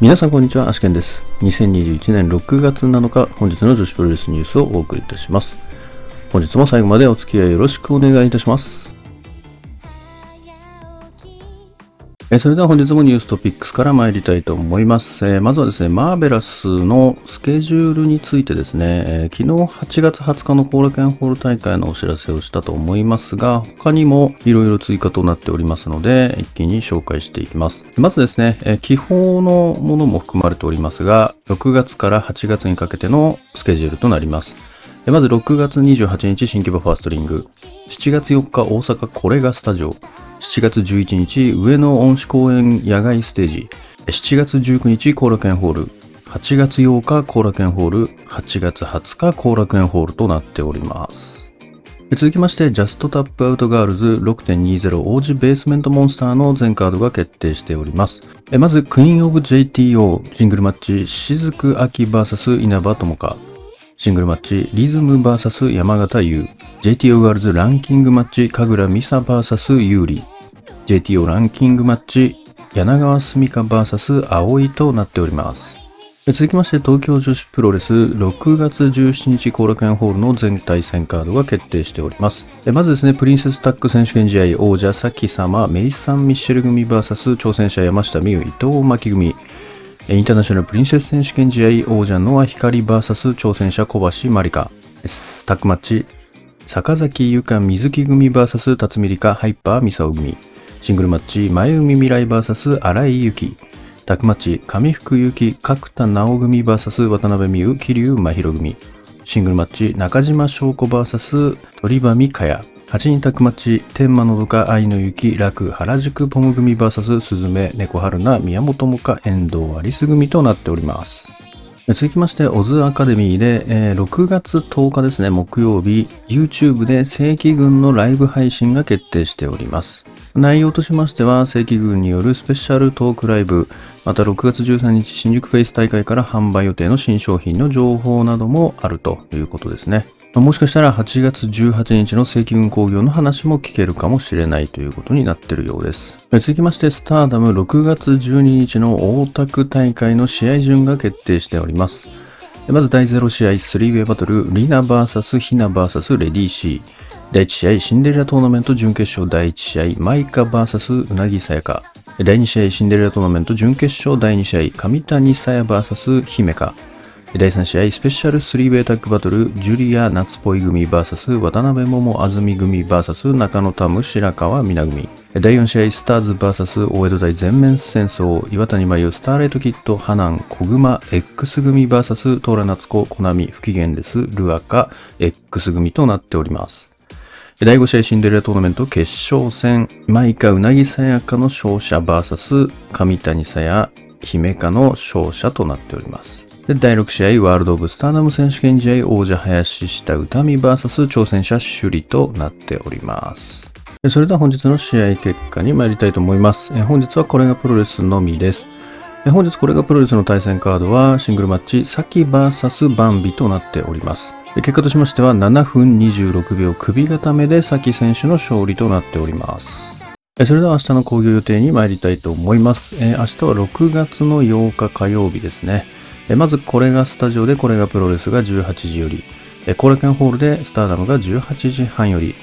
皆さんこんにちは、アシケンです。2021年6月7日、本日の女子プロレスニュースをお送りいたします。本日も最後までお付き合いよろしくお願いいたします。それでは本日もニューストピックスから参りたいと思います。えまずはですね、マーベラスのスケジュールについてですね、え昨日8月20日の後楽園ホール大会のお知らせをしたと思いますが、他にもいろいろ追加となっておりますので、一気に紹介していきます。まずですね、え気泡のものも含まれておりますが、6月から8月にかけてのスケジュールとなります。まず6月28日新木場ファーストリング。7月4日大阪コレガスタジオ。7月11日上野恩賜公園野外ステージ。7月19日後楽園ホール。8月8日後楽園ホール。8月20日後楽園ホールとなっております。続きまして、ジャストタップアウトガールズ6.20王子ベースメントモンスターの全カードが決定しております。まず、クイーンオブ JTO シングルマッチ、雫秋 VS 稲葉ともか。シングルマッチ、リズム VS 山形優。JTO ガールズランキングマッチ、神楽美沙 VS 有利。JTO ランキングマッチ、柳川澄香 VS 葵となっております。続きまして、東京女子プロレス6月17日後楽園ホールの全対戦カードが決定しております。まずですね、プリンセスタック選手権試合王者、さき様、メイサン・ミッシェル組 VS 挑戦者山下美優、伊藤真希組。インターナショナルプリンセス選手権試合王者ノア光 VS 挑戦者小橋まりか。スタックマッチ、坂崎優香水木組 VS 辰巳梨花ハイパーミサオ組。シングルマッチ、前海未来 VS 荒井由紀。タックマッチ、上福由紀角田直組 VS 渡辺美優桐生真宙組。シングルマッチ、中島翔子 VS 鳥羽美香也。8人タックマッチ、天満のどか愛の雪楽原宿ポム組 VS 鈴芽猫春菜宮本もか遠藤アリス組となっております。続きまして、オズアカデミーで、えー6月10日ですね、木曜日、YouTube で正規軍のライブ配信が決定しております。内容としましては、正規軍によるスペシャルトークライブ、また6月13日新宿フェイス大会から販売予定の新商品の情報などもあるということですね。もしかしたら8月18日の正規軍工業の話も聞けるかもしれないということになっているようです。続きまして、スターダム6月12日の大田区大会の試合順が決定しております。まず第0試合3ウェイバトル、リナ VS ヒナ VS レディー C。第1試合シンデレラトーナメント準決勝第1試合マイカ VS うなぎさやか。第2試合シンデレラトーナメント準決勝第2試合上谷さや VS 姫香。第3試合スペシャル3ウェイタッグバトルジュリア夏っぽい組 VS 渡辺桃安住組 VS 中野タム白川美奈組第4試合スターズ VS 大江戸大全面戦争岩谷真由スターレイトキッドハナン小熊 X 組 VS トーラ夏子コナミ不機嫌ですルアカ X 組となっております第5試合シンデレラトーナメント決勝戦、マイカうなぎさやかの勝者 VS 上谷さや姫香の勝者となっております。で第6試合ワールドオブスターダム選手権試合王者林下歌美 VS 挑戦者首里となっております。それでは本日の試合結果に参りたいと思います。本日はこれがプロレスのみです。本日これがプロレスの対戦カードはシングルマッチサキ VS バンビとなっております。結果としましては7分26秒首固めでサキ選手の勝利となっております。それでは明日の興行予定に参りたいと思います。明日は6月の8日火曜日ですね。まずこれがスタジオでこれがプロレスが18時より、コラケンホールでスターダムが18時半より、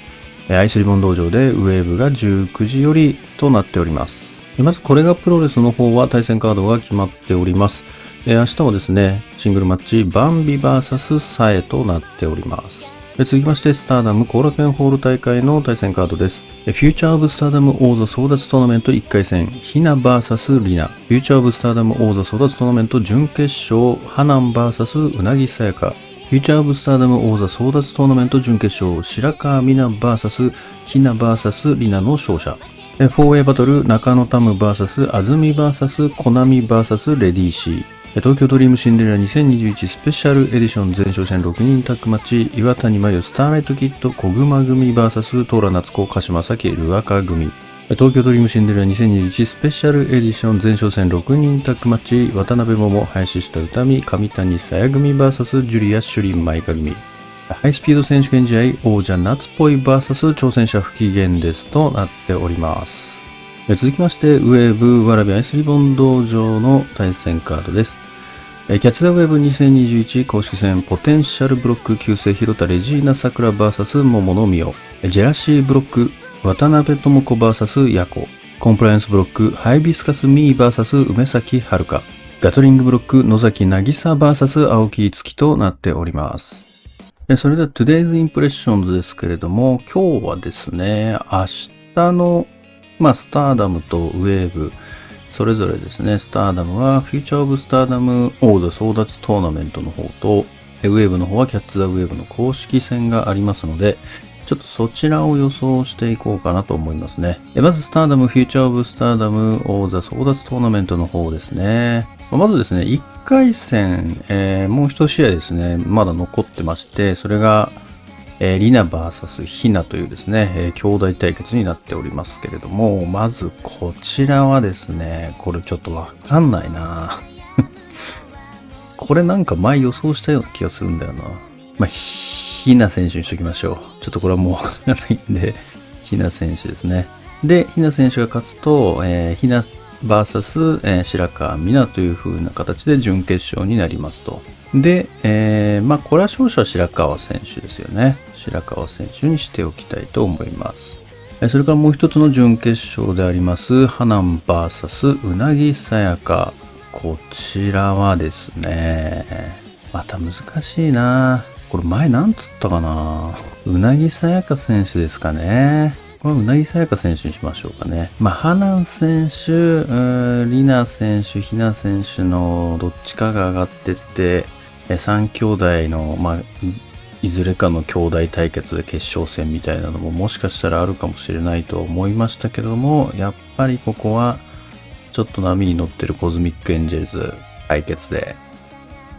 アイスリボン道場でウェーブが19時よりとなっております。まずこれがプロレスの方は対戦カードが決まっております。明日はですね、シングルマッチバンビ VS サエとなっております。続きまして、スターダム後楽園ホール大会の対戦カードです。フューチャーオブスターダム王座争奪トーナメント1回戦、ヒナ VS リナ。フューチャーオブスターダム王座争奪トーナメント準決勝、ハナン VS ウナギ・サヤカ。フューチャーオブスターダム王座争奪トーナメント準決勝、白川未奈 VS ヒナ VS リナの勝者。4way バトル中野タム VS AZM VS コナミ VS レディーシー。東京ドリームシンデレラ2021スペシャルエディション前哨戦6人タッグマッチ岩谷麻優スターライトキッドコグマ組 VS 刀羅ナツコ鹿島沙希ルアカ組東京ドリームシンデレラ2021スペシャルエディション前哨戦6人タッグマッチ渡辺桃林下歌美上谷さや組 VS ジュリア・シュリン・マイカ組ハイスピード選手権試合王者夏っぽい VS 挑戦者不機嫌ですとなっております。続きまして、ウェーブわらびアイスリボン道場の対戦カードです。キャッチザウェーブ2021公式戦ポテンシャルブロック旧姓広田レジーナ桜 VS 桃の実をジェラシーブロック渡辺智子 VS ヤココンプライアンスブロックハイビスカスミー VS 梅崎遥ガトリングブロック野崎渚 VS 青木月となっております。それでは Today's Impressions ですけれども、今日はですね、明日のまあ、スターダムとウェーブ、それぞれですね、スターダムはフューチャーオブスターダム王座争奪トーナメントの方と、ウェーブの方はキャッツ・ザ・ウェーブの公式戦がありますので、ちょっとそちらを予想していこうかなと思いますね。まず、スターダム、フューチャーオブスターダム王座争奪トーナメントの方ですね。まずですね、1回戦、えー、もう1試合ですね、まだ残ってまして、それが、えー、リナ VS ヒナというですね、えー、兄弟対決になっておりますけれども、まずこちらはですね、これちょっとわかんないな これなんか前予想したような気がするんだよな。まあ、ヒナ選手にしときましょう。ちょっとこれはもうわからないんで、ヒナ選手ですね。で、ヒナ選手が勝つと、えー、ヒナ VS、えー、白川美奈という風な形で準決勝になりますと。で、えー、まあ、これは勝者は白川選手ですよね。白川選手にしておきたいと思います。それからもう一つの準決勝であります、ハナン VS うなぎさやか。こちらはですね、また難しいなこれ前なんつったかな？うなぎさやか選手ですかね。これうなぎさやか選手にしましょうかね。まあ、ハナン選手、リナ選手、ヒナ選手のどっちかが上がってって、3兄弟の、まあ、いずれかの兄弟対決で決勝戦みたいなのももしかしたらあるかもしれないと思いましたけども、やっぱりここはちょっと波に乗ってるコズミックエンジェルズ対決で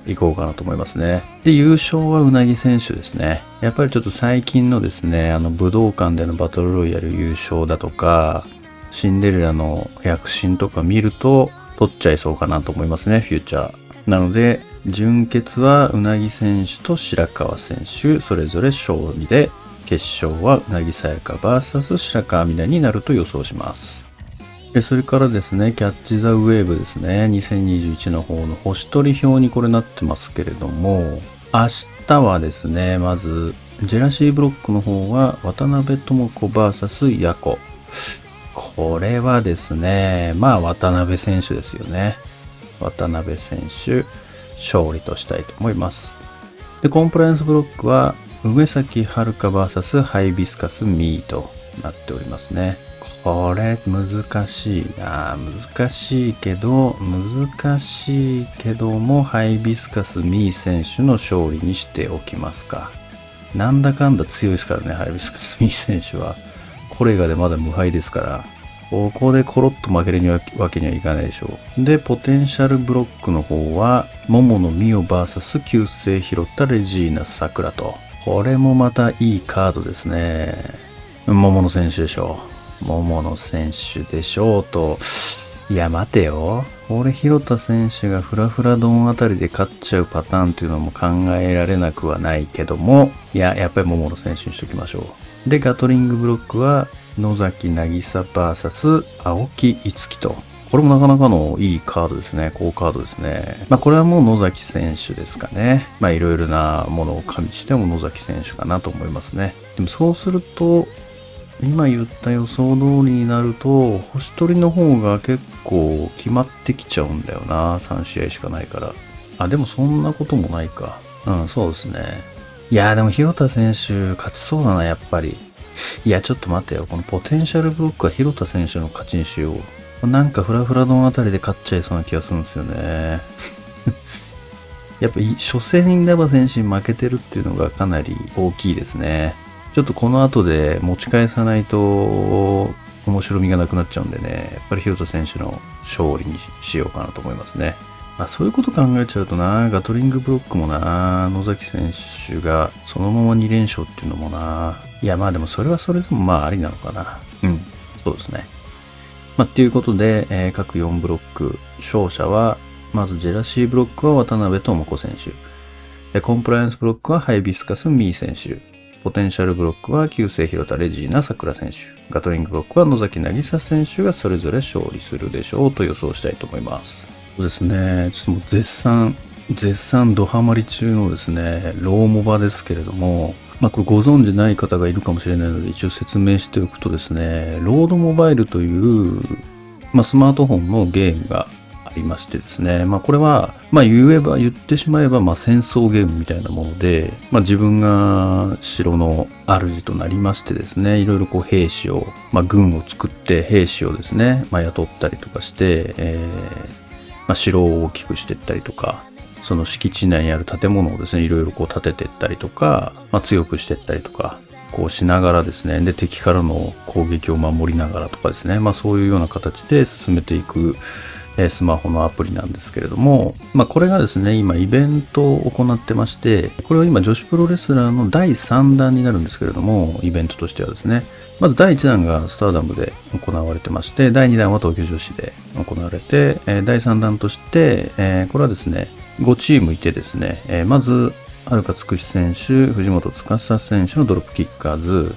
行こうかなと思いますね。で、優勝はウナギ選手ですね。やっぱりちょっと最近のですね、あの武道館でのバトルロイヤル優勝だとか、シンデレラの躍進とか見ると取っちゃいそうかなと思いますね、フューチャー。なので、準決はウナギ選手と白川選手、それぞれ勝利で、決勝はウナギ・サヤカ VS 白川未奈になると予想します。それからですね、キャッチ・ザ・ウェーブですね、2021の方の星取り表にこれなってますけれども、明日はですね、まず、ジェラシーブロックの方は渡辺智子 VS ヤコ。これはですね、まあ渡辺選手ですよね。渡辺選手。勝利としたいと思います。で、コンプライアンスブロックは、梅崎遥 VS ハイビスカスミーとなっておりますね。これ難しいな難しいけど、難しいけども、ハイビスカスミー選手の勝利にしておきますか。なんだかんだ強いですからね、ハイビスカスミー選手は。コレガでまだ無敗ですから、ここでコロッと負けるわけにはいかないでしょう。で、ポテンシャルブロックの方は、桃のミオ VS 旧姓拾ったレジーナ桜と。これもまたいいカードですね。桃の選手でしょう。桃の選手でしょうと。いや、待てよ。これ、広田選手がフラフラドンあたりで勝っちゃうパターンっていうのも考えられなくはないけども、いや、やっぱり桃の選手にしときましょう。で、ガトリングブロックは、野崎渚 VS 青木いつきと。これもなかなかのいいカードですね。好カードですね。まあこれはもう野崎選手ですかね。まあいろいろなものを加味しても野崎選手かなと思いますね。でもそうすると、今言った予想通りになると、星取りの方が結構決まってきちゃうんだよな。3試合しかないから。あ、でもそんなこともないか。うん、そうですね。いやーでも広田選手勝ちそうだな、やっぱり。いや、ちょっと待ってよ。このポテンシャルブロックは広田選手の勝ちにしよう。なんかフラフラドンあたりで勝っちゃいそうな気がするんですよね。やっぱ初戦稲葉選手に負けてるっていうのがかなり大きいですね。ちょっとこの後で持ち返さないと面白みがなくなっちゃうんでね、やっぱり広田選手の勝利にしようかなと思いますね。まあ、そういうこと考えちゃうとな、ガトリングブロックもな、野崎選手がそのまま2連勝っていうのもな、いやまあでもそれはそれでもまあありなのかな。うん、そうですね。まあっていうことで、えー、各4ブロック、勝者は、まずジェラシーブロックは渡辺智子選手。コンプライアンスブロックはハイビスカスミー選手。ポテンシャルブロックは旧姓広田レジーナ桜選手。ガトリングブロックは野崎渚選手がそれぞれ勝利するでしょうと予想したいと思います。そうですね。ちょっともう絶賛、絶賛ドハマり中のですね、ローモバですけれども、まあ、これご存知ない方がいるかもしれないので一応説明しておくとですね、ロードモバイルという、まあ、スマートフォンのゲームがありましてですね、まあ、これは、まあ、言えば、言ってしまえば、まあ、戦争ゲームみたいなもので、まあ、自分が城の主となりましてですね、いろいろこう兵士を、まあ、軍を作って兵士をですね、まあ、雇ったりとかして、えー、まあ、城を大きくしていったりとか、その敷地内にある建物をですね、いろいろこう建てていったりとか、まあ、強くしていったりとか、こうしながらですね、で、敵からの攻撃を守りながらとかですね、まあそういうような形で進めていく、えスマホのアプリなんですけれども、まあこれがですね、今イベントを行ってまして、これは今女子プロレスラーの第3弾になるんですけれども、イベントとしてはですね、まず第1弾がスターダムで行われてまして、第2弾は東京女子で行われて、第3弾として、これはですね、5チームいてですね、えまず、はるかつくし選手、藤本司選手のドロップキッカーズ、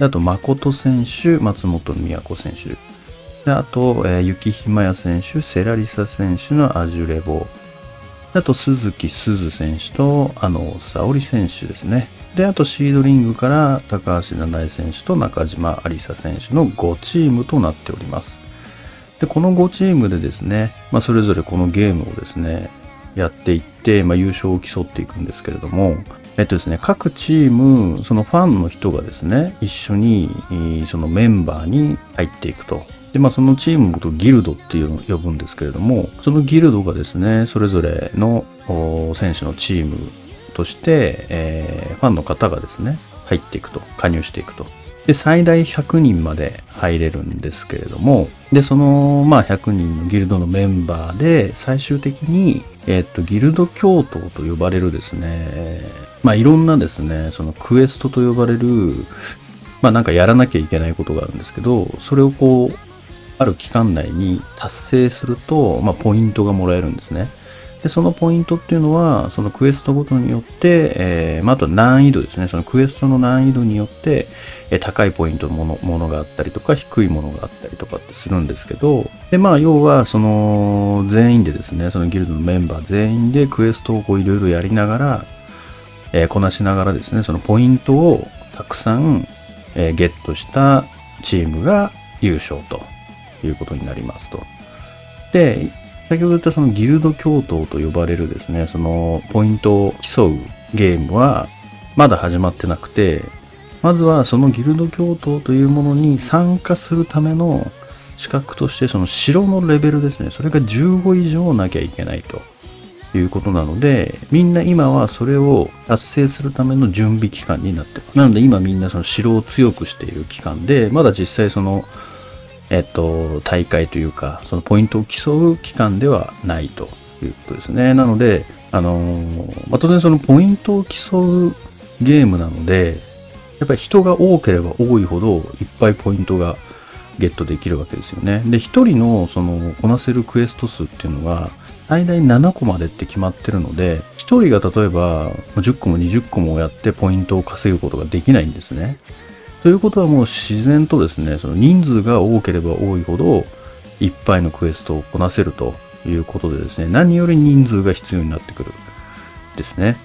あと、誠選手、松本都選手、あと、えー、雪ひまや選手、セラリサ選手のアジュレボ。あと、鈴木鈴選手と、あの、沙織選手ですね。で、あと、シードリングから高橋七重選手と中島有沙選手の5チームとなっております。で、この5チームでですね、まあ、それぞれこのゲームをですね、やっていって、まあ、優勝を競っていくんですけれども、えっとですね、各チーム、そのファンの人がですね、一緒に、そのメンバーに入っていくと。で、まあそのチームのことをギルドっていうのを呼ぶんですけれども、そのギルドがですね、それぞれの選手のチームとして、えー、ファンの方がですね、入っていくと、加入していくと。で、最大100人まで入れるんですけれども、で、その、まあ、100人のギルドのメンバーで、最終的に、えっと、ギルド教頭と呼ばれるですね、まあ、いろんなですね、そのクエストと呼ばれる、まあ、なんかやらなきゃいけないことがあるんですけど、それをこう、ある期間内に達成すると、まあ、ポイントがもらえるんですね。で、そのポイントっていうのは、そのクエストごとによって、えー、まあ、あと難易度ですね。そのクエストの難易度によって、え、高いポイントのものものがあったりとか、低いものがあったりとかってするんですけど、で、まあ、要は、その、全員でですね、そのギルドのメンバー全員でクエストをこういろいろやりながら、えー、こなしながらですね、そのポイントをたくさん、えー、ゲットしたチームが優勝ということになりますと。で、先ほど言ったそのギルド共闘と呼ばれるですね、そのポイントを競うゲームはまだ始まってなくて、まずはそのギルド共闘というものに参加するための資格としてその城のレベルですね、それが15以上なきゃいけないということなので、みんな今はそれを達成するための準備期間になってます。なので今みんなその城を強くしている期間で、まだ実際そのえっと、大会というか、そのポイントを競う期間ではないということですね。なので、あのまあ、当然そのポイントを競うゲームなので、やっぱり人が多ければ多いほどいっぱいポイントがゲットできるわけですよね。で、一人のそのこなせるクエスト数っていうのは最大7個までって決まってるので、一人が例えば10個も20個もやってポイントを稼ぐことができないんですね。ということはもう自然とですね、その人数が多ければ多いほど、いっぱいのクエストをこなせるということでですね、何より人数が必要になってくるですね。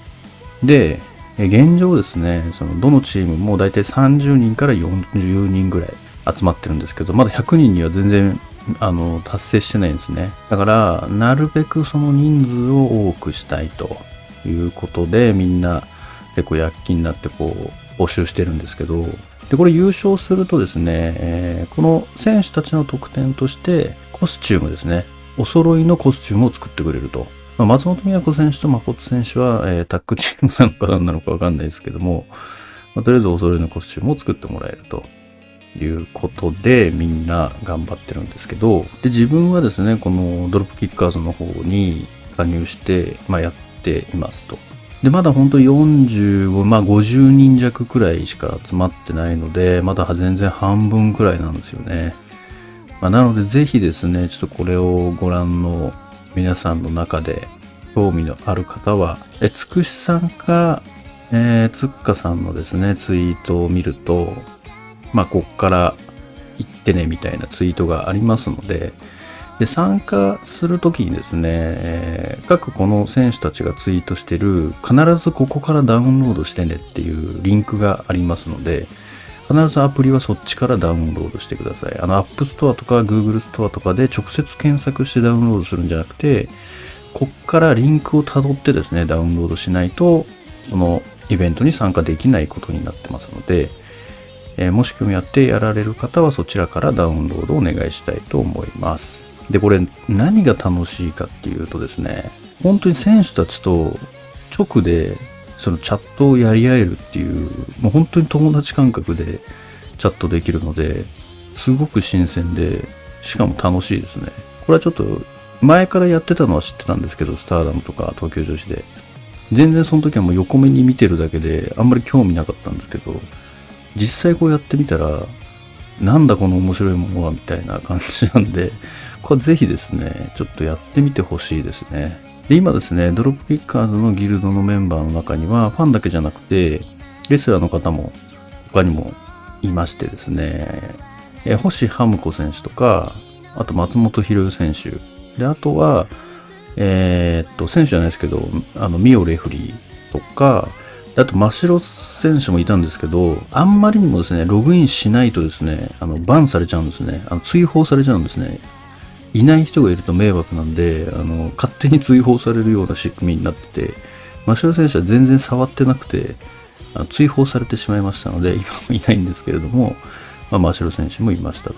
で、現状ですね、そのどのチームも大体30人から40人ぐらい集まってるんですけど、まだ100人には全然あの達成してないんですね。だから、なるべくその人数を多くしたいということで、みんな結構躍起になってこう募集してるんですけど、で、これ優勝するとですね、えー、この選手たちの特典として、コスチュームですね。お揃いのコスチュームを作ってくれると。まあ、松本美和子選手と誠選手は、えー、タッグチームなのか何なのかわかんないですけども、まあ、とりあえずお揃いのコスチュームを作ってもらえるということで、みんな頑張ってるんですけど、で、自分はですね、このドロップキッカーズの方に加入して、まあ、やっていますと。で、まだ本当45、まあ50人弱くらいしか集まってないので、まだ全然半分くらいなんですよね。まあ、なのでぜひですね、ちょっとこれをご覧の皆さんの中で興味のある方は、え、つくしさんか、えー、つっかさんのですね、ツイートを見ると、まあ、こっから行ってね、みたいなツイートがありますので、で、参加するときにですね、えー、各この選手たちがツイートしてる、必ずここからダウンロードしてねっていうリンクがありますので、必ずアプリはそっちからダウンロードしてください。あの、App Store とか Google Store とかで直接検索してダウンロードするんじゃなくて、こっからリンクを辿ってですね、ダウンロードしないと、そのイベントに参加できないことになってますので、えー、もし興味あってやられる方はそちらからダウンロードをお願いしたいと思います。で、これ何が楽しいかっていうとですね、本当に選手たちと直でそのチャットをやり合えるっていう、もう本当に友達感覚でチャットできるので、すごく新鮮で、しかも楽しいですね。これはちょっと前からやってたのは知ってたんですけど、スターダムとか東京女子で。全然その時はもう横目に見てるだけであんまり興味なかったんですけど、実際こうやってみたら、なんだこの面白いものはみたいな感じなんで、これぜひですね、ちょっとやってみてほしいですね。で、今ですね、ドロップピッカーズのギルドのメンバーの中には、ファンだけじゃなくて、レスラーの方も他にもいましてですね、え星ハムコ選手とか、あと松本博代選手、で、あとは、えー、っと、選手じゃないですけど、あの、ミオレフリーとか、あと、真城選手もいたんですけど、あんまりにもですね、ログインしないとですね、あの、バンされちゃうんですね。あの、追放されちゃうんですね。いない人がいると迷惑なんで、あの、勝手に追放されるような仕組みになってて、マシュル選手は全然触ってなくて、あの追放されてしまいましたので、今もいないんですけれども、まあ、マシュル選手もいましたと。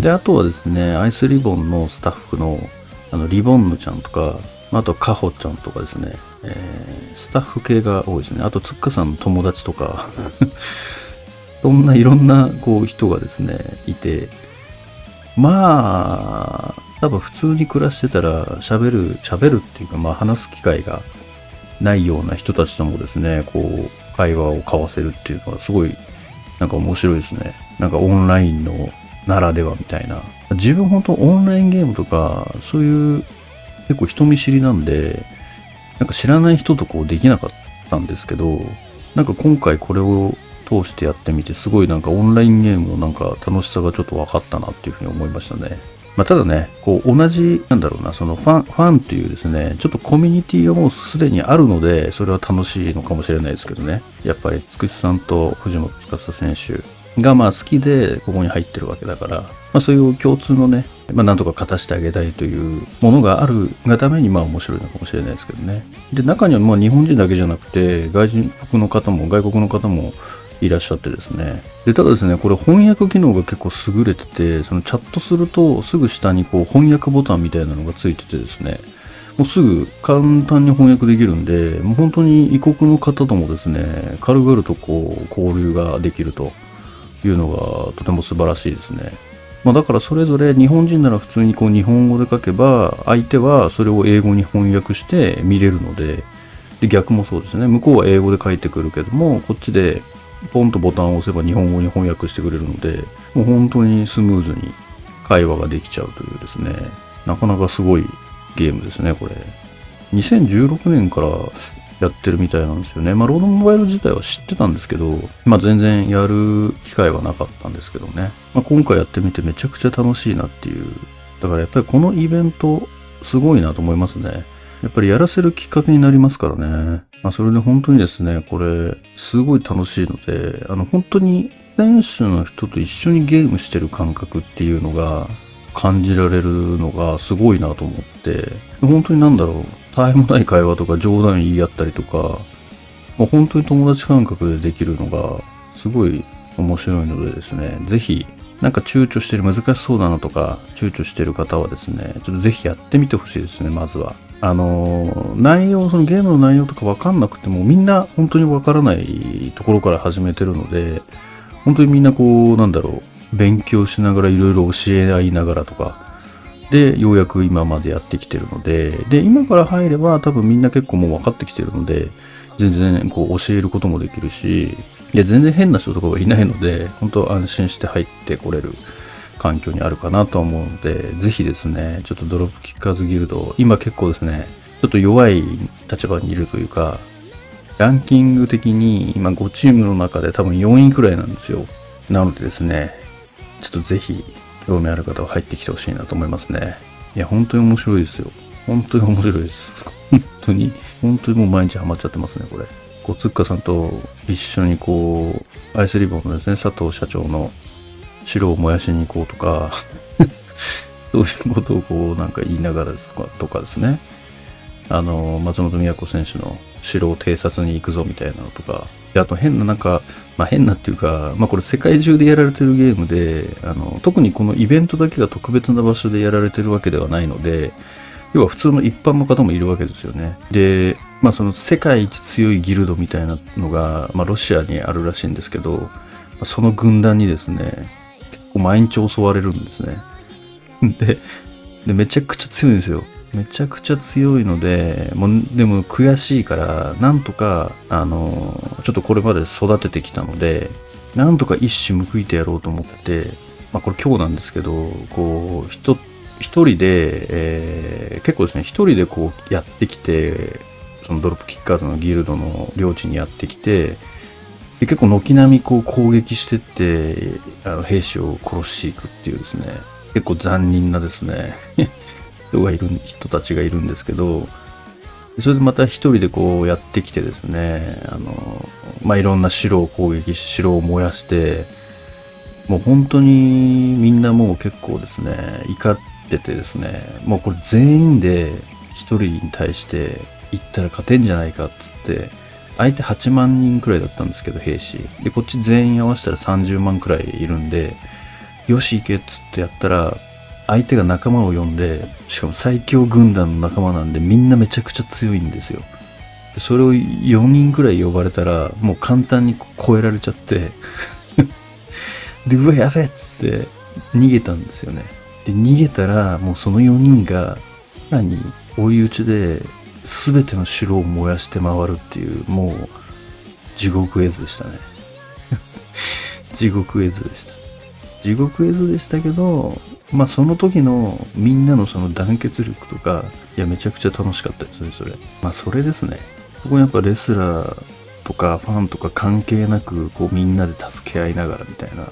で、あとはですね、アイスリボンのスタッフの、あの、リボンヌちゃんとか、あと、カホちゃんとかですね、えー、スタッフ系が多いですね。あと、つっかさんの友達とか そんないろんな、こう、人がですね、いて、まあ、多分普通に暮らしてたら喋る、喋るっていうか、まあ話す機会がないような人たちともですね、こう、会話を交わせるっていうのはすごい、なんか面白いですね。なんかオンラインのならではみたいな。自分本当オンラインゲームとか、そういう結構人見知りなんで、なんか知らない人とこうできなかったんですけど、なんか今回これを通してやってみて、すごいなんかオンラインゲームのなんか楽しさがちょっと分かったなっていうふうに思いましたね。まあ、ただね、こう同じ、なんだろうな、そのファン、ファンっていうですね、ちょっとコミュニティがもうすでにあるので、それは楽しいのかもしれないですけどね。やっぱり、つくしさんと藤本司選手がまあ好きでここに入ってるわけだから、まあそういう共通のね、まあなんとか勝たせてあげたいというものがあるがためにまあ面白いのかもしれないですけどね。で、中にはまあ日本人だけじゃなくて、外国の方も、外国の方もいらっしゃってですね。で、ただですね、これ翻訳機能が結構優れてて、そのチャットするとすぐ下にこう翻訳ボタンみたいなのがついててですね、もうすぐ簡単に翻訳できるんで、もう本当に異国の方ともですね、軽々とこう交流ができるというのがとても素晴らしいですね。まあ、だからそれぞれ日本人なら普通にこう日本語で書けば相手はそれを英語に翻訳して見れるのでで逆もそうですね向こうは英語で書いてくるけどもこっちでポンとボタンを押せば日本語に翻訳してくれるのでもう本当にスムーズに会話ができちゃうというですねなかなかすごいゲームですねこれ2016年からやってるみたいなんですよね。まあ、ロードモバイル自体は知ってたんですけど、まあ、全然やる機会はなかったんですけどね。まあ、今回やってみてめちゃくちゃ楽しいなっていう。だからやっぱりこのイベント、すごいなと思いますね。やっぱりやらせるきっかけになりますからね。まあ、それで本当にですね、これ、すごい楽しいので、あの、本当に選手の人と一緒にゲームしてる感覚っていうのが感じられるのがすごいなと思って、本当になんだろう、たえもない会話とか冗談言い合ったりとか、まあ、本当に友達感覚でできるのがすごい面白いのでですね、ぜひなんか躊躇してる難しそうだなとか躊躇してる方はですね、ちょっとぜひやってみてほしいですね、まずは。あの、内容、そのゲームの内容とかわかんなくてもみんな本当にわからないところから始めてるので、本当にみんなこう、なんだろう、勉強しながらいろいろ教え合いながらとか、で、ようやく今までやってきてるので、で、今から入れば多分みんな結構もう分かってきてるので、全然こう教えることもできるし、で、全然変な人とかがいないので、本当安心して入ってこれる環境にあるかなと思うので、ぜひですね、ちょっとドロップキッカーズギルド、今結構ですね、ちょっと弱い立場にいるというか、ランキング的に今5チームの中で多分4位くらいなんですよ。なのでですね、ちょっとぜひ興味ある方は入ってきてほしいなと思いますね。いや、本当に面白いですよ。本当に面白いです。本当に、本当にもう毎日ハマっちゃってますね、これ。こう、つっかさんと一緒にこう、アイスリボンのですね、佐藤社長の城を燃やしに行こうとか そういうことをこう、なんか言いながらですとかですね。あの、松本都選手の城を偵察に行くぞみたいなのとか、であと変ななんか、まあ変なっていうか、まあこれ世界中でやられてるゲームで、あの、特にこのイベントだけが特別な場所でやられてるわけではないので、要は普通の一般の方もいるわけですよね。で、まあその世界一強いギルドみたいなのが、まあロシアにあるらしいんですけど、その軍団にですね、構毎日襲われるんですね。で、でめちゃくちゃ強いんですよ。めちゃくちゃ強いので、もう、でも悔しいから、なんとか、あの、ちょっとこれまで育ててきたので、なんとか一矢報いてやろうと思って、まあこれ今日なんですけど、こう、一、一人で、えー、結構ですね、一人でこうやってきて、そのドロップキッカーズのギルドの領地にやってきて、結構軒並みこう攻撃してって、あの兵士を殺していくっていうですね、結構残忍なですね。人がいる、人たちがいるんですけど、それでまた一人でこうやってきてですね、あの、まあ、いろんな城を攻撃し、城を燃やして、もう本当にみんなもう結構ですね、怒っててですね、もうこれ全員で一人に対して行ったら勝てんじゃないかっつって、相手8万人くらいだったんですけど、兵士。で、こっち全員合わせたら30万くらいいるんで、よし行けっつってやったら、相手が仲間を呼んで、しかも最強軍団の仲間なんでみんなめちゃくちゃ強いんですよ。それを4人くらい呼ばれたら、もう簡単に超えられちゃって で、うわ、やべえっつって逃げたんですよね。で、逃げたら、もうその4人が、さらに追い打ちで、全ての城を燃やして回るっていう、もう、地獄絵図でしたね。地獄絵図でした。地獄絵図でしたけど、まあその時のみんなのその団結力とか、いやめちゃくちゃ楽しかったですね、それ。まあそれですね。ここやっぱレスラーとかファンとか関係なく、こうみんなで助け合いながらみたいな、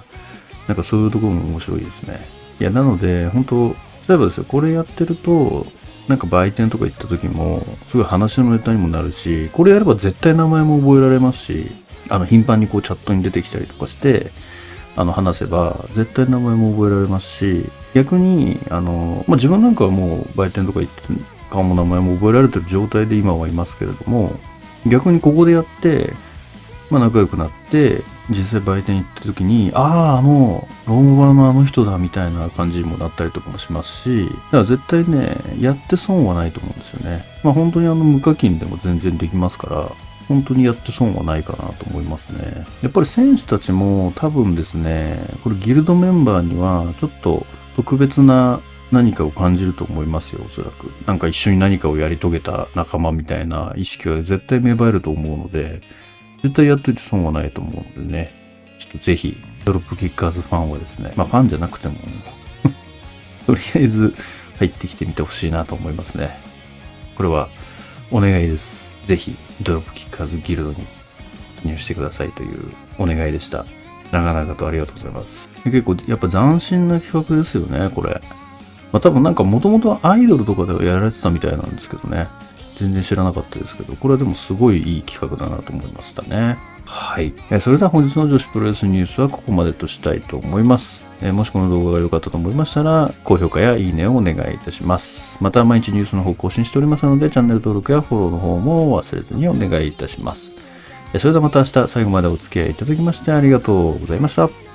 なんかそういうところも面白いですね。いや、なので、本当例えばですよ、これやってると、なんか売店とか行った時も、すごい話のネタにもなるし、これやれば絶対名前も覚えられますし、あの、頻繁にこうチャットに出てきたりとかして、あの、話せば、絶対名前も覚えられますし、逆に、あの、まあ、自分なんかはもう売店とか行って、顔も名前も覚えられてる状態で今はいますけれども、逆にここでやって、まあ、仲良くなって、実際売店行った時に、ああ、あの、ローマのあの人だみたいな感じにもなったりとかもしますし、だから絶対ね、やって損はないと思うんですよね。まあ本当にあの無課金でも全然できますから、本当にやって損はないかなと思いますね。やっぱり選手たちも多分ですね、これギルドメンバーにはちょっと特別な何かを感じると思いますよ、おそらく。なんか一緒に何かをやり遂げた仲間みたいな意識は絶対芽生えると思うので、絶対やっといて損はないと思うのでね、ちょっとぜひ、ドロップキッカーズファンはですね、まあファンじゃなくても、とりあえず入ってきてみてほしいなと思いますね。これはお願いです。ぜひ、ドロップキッカーズギルドに参入してくださいというお願いでした。長々とありがとうございます。結構、やっぱ斬新な企画ですよね、これ。まあ多分なんかもともとアイドルとかではやられてたみたいなんですけどね。全然知らなかったですけど、これはでもすごいいい企画だなと思いましたね。はい。えそれでは本日の女子プロレスニュースはここまでとしたいと思います。えもしこの動画が良かったと思いましたら、高評価やいいねをお願いいたします。また毎日ニュースの方更新しておりますので、チャンネル登録やフォローの方も忘れずにお願いいたします。それではまた明日最後までお付き合いいただきましてありがとうございました。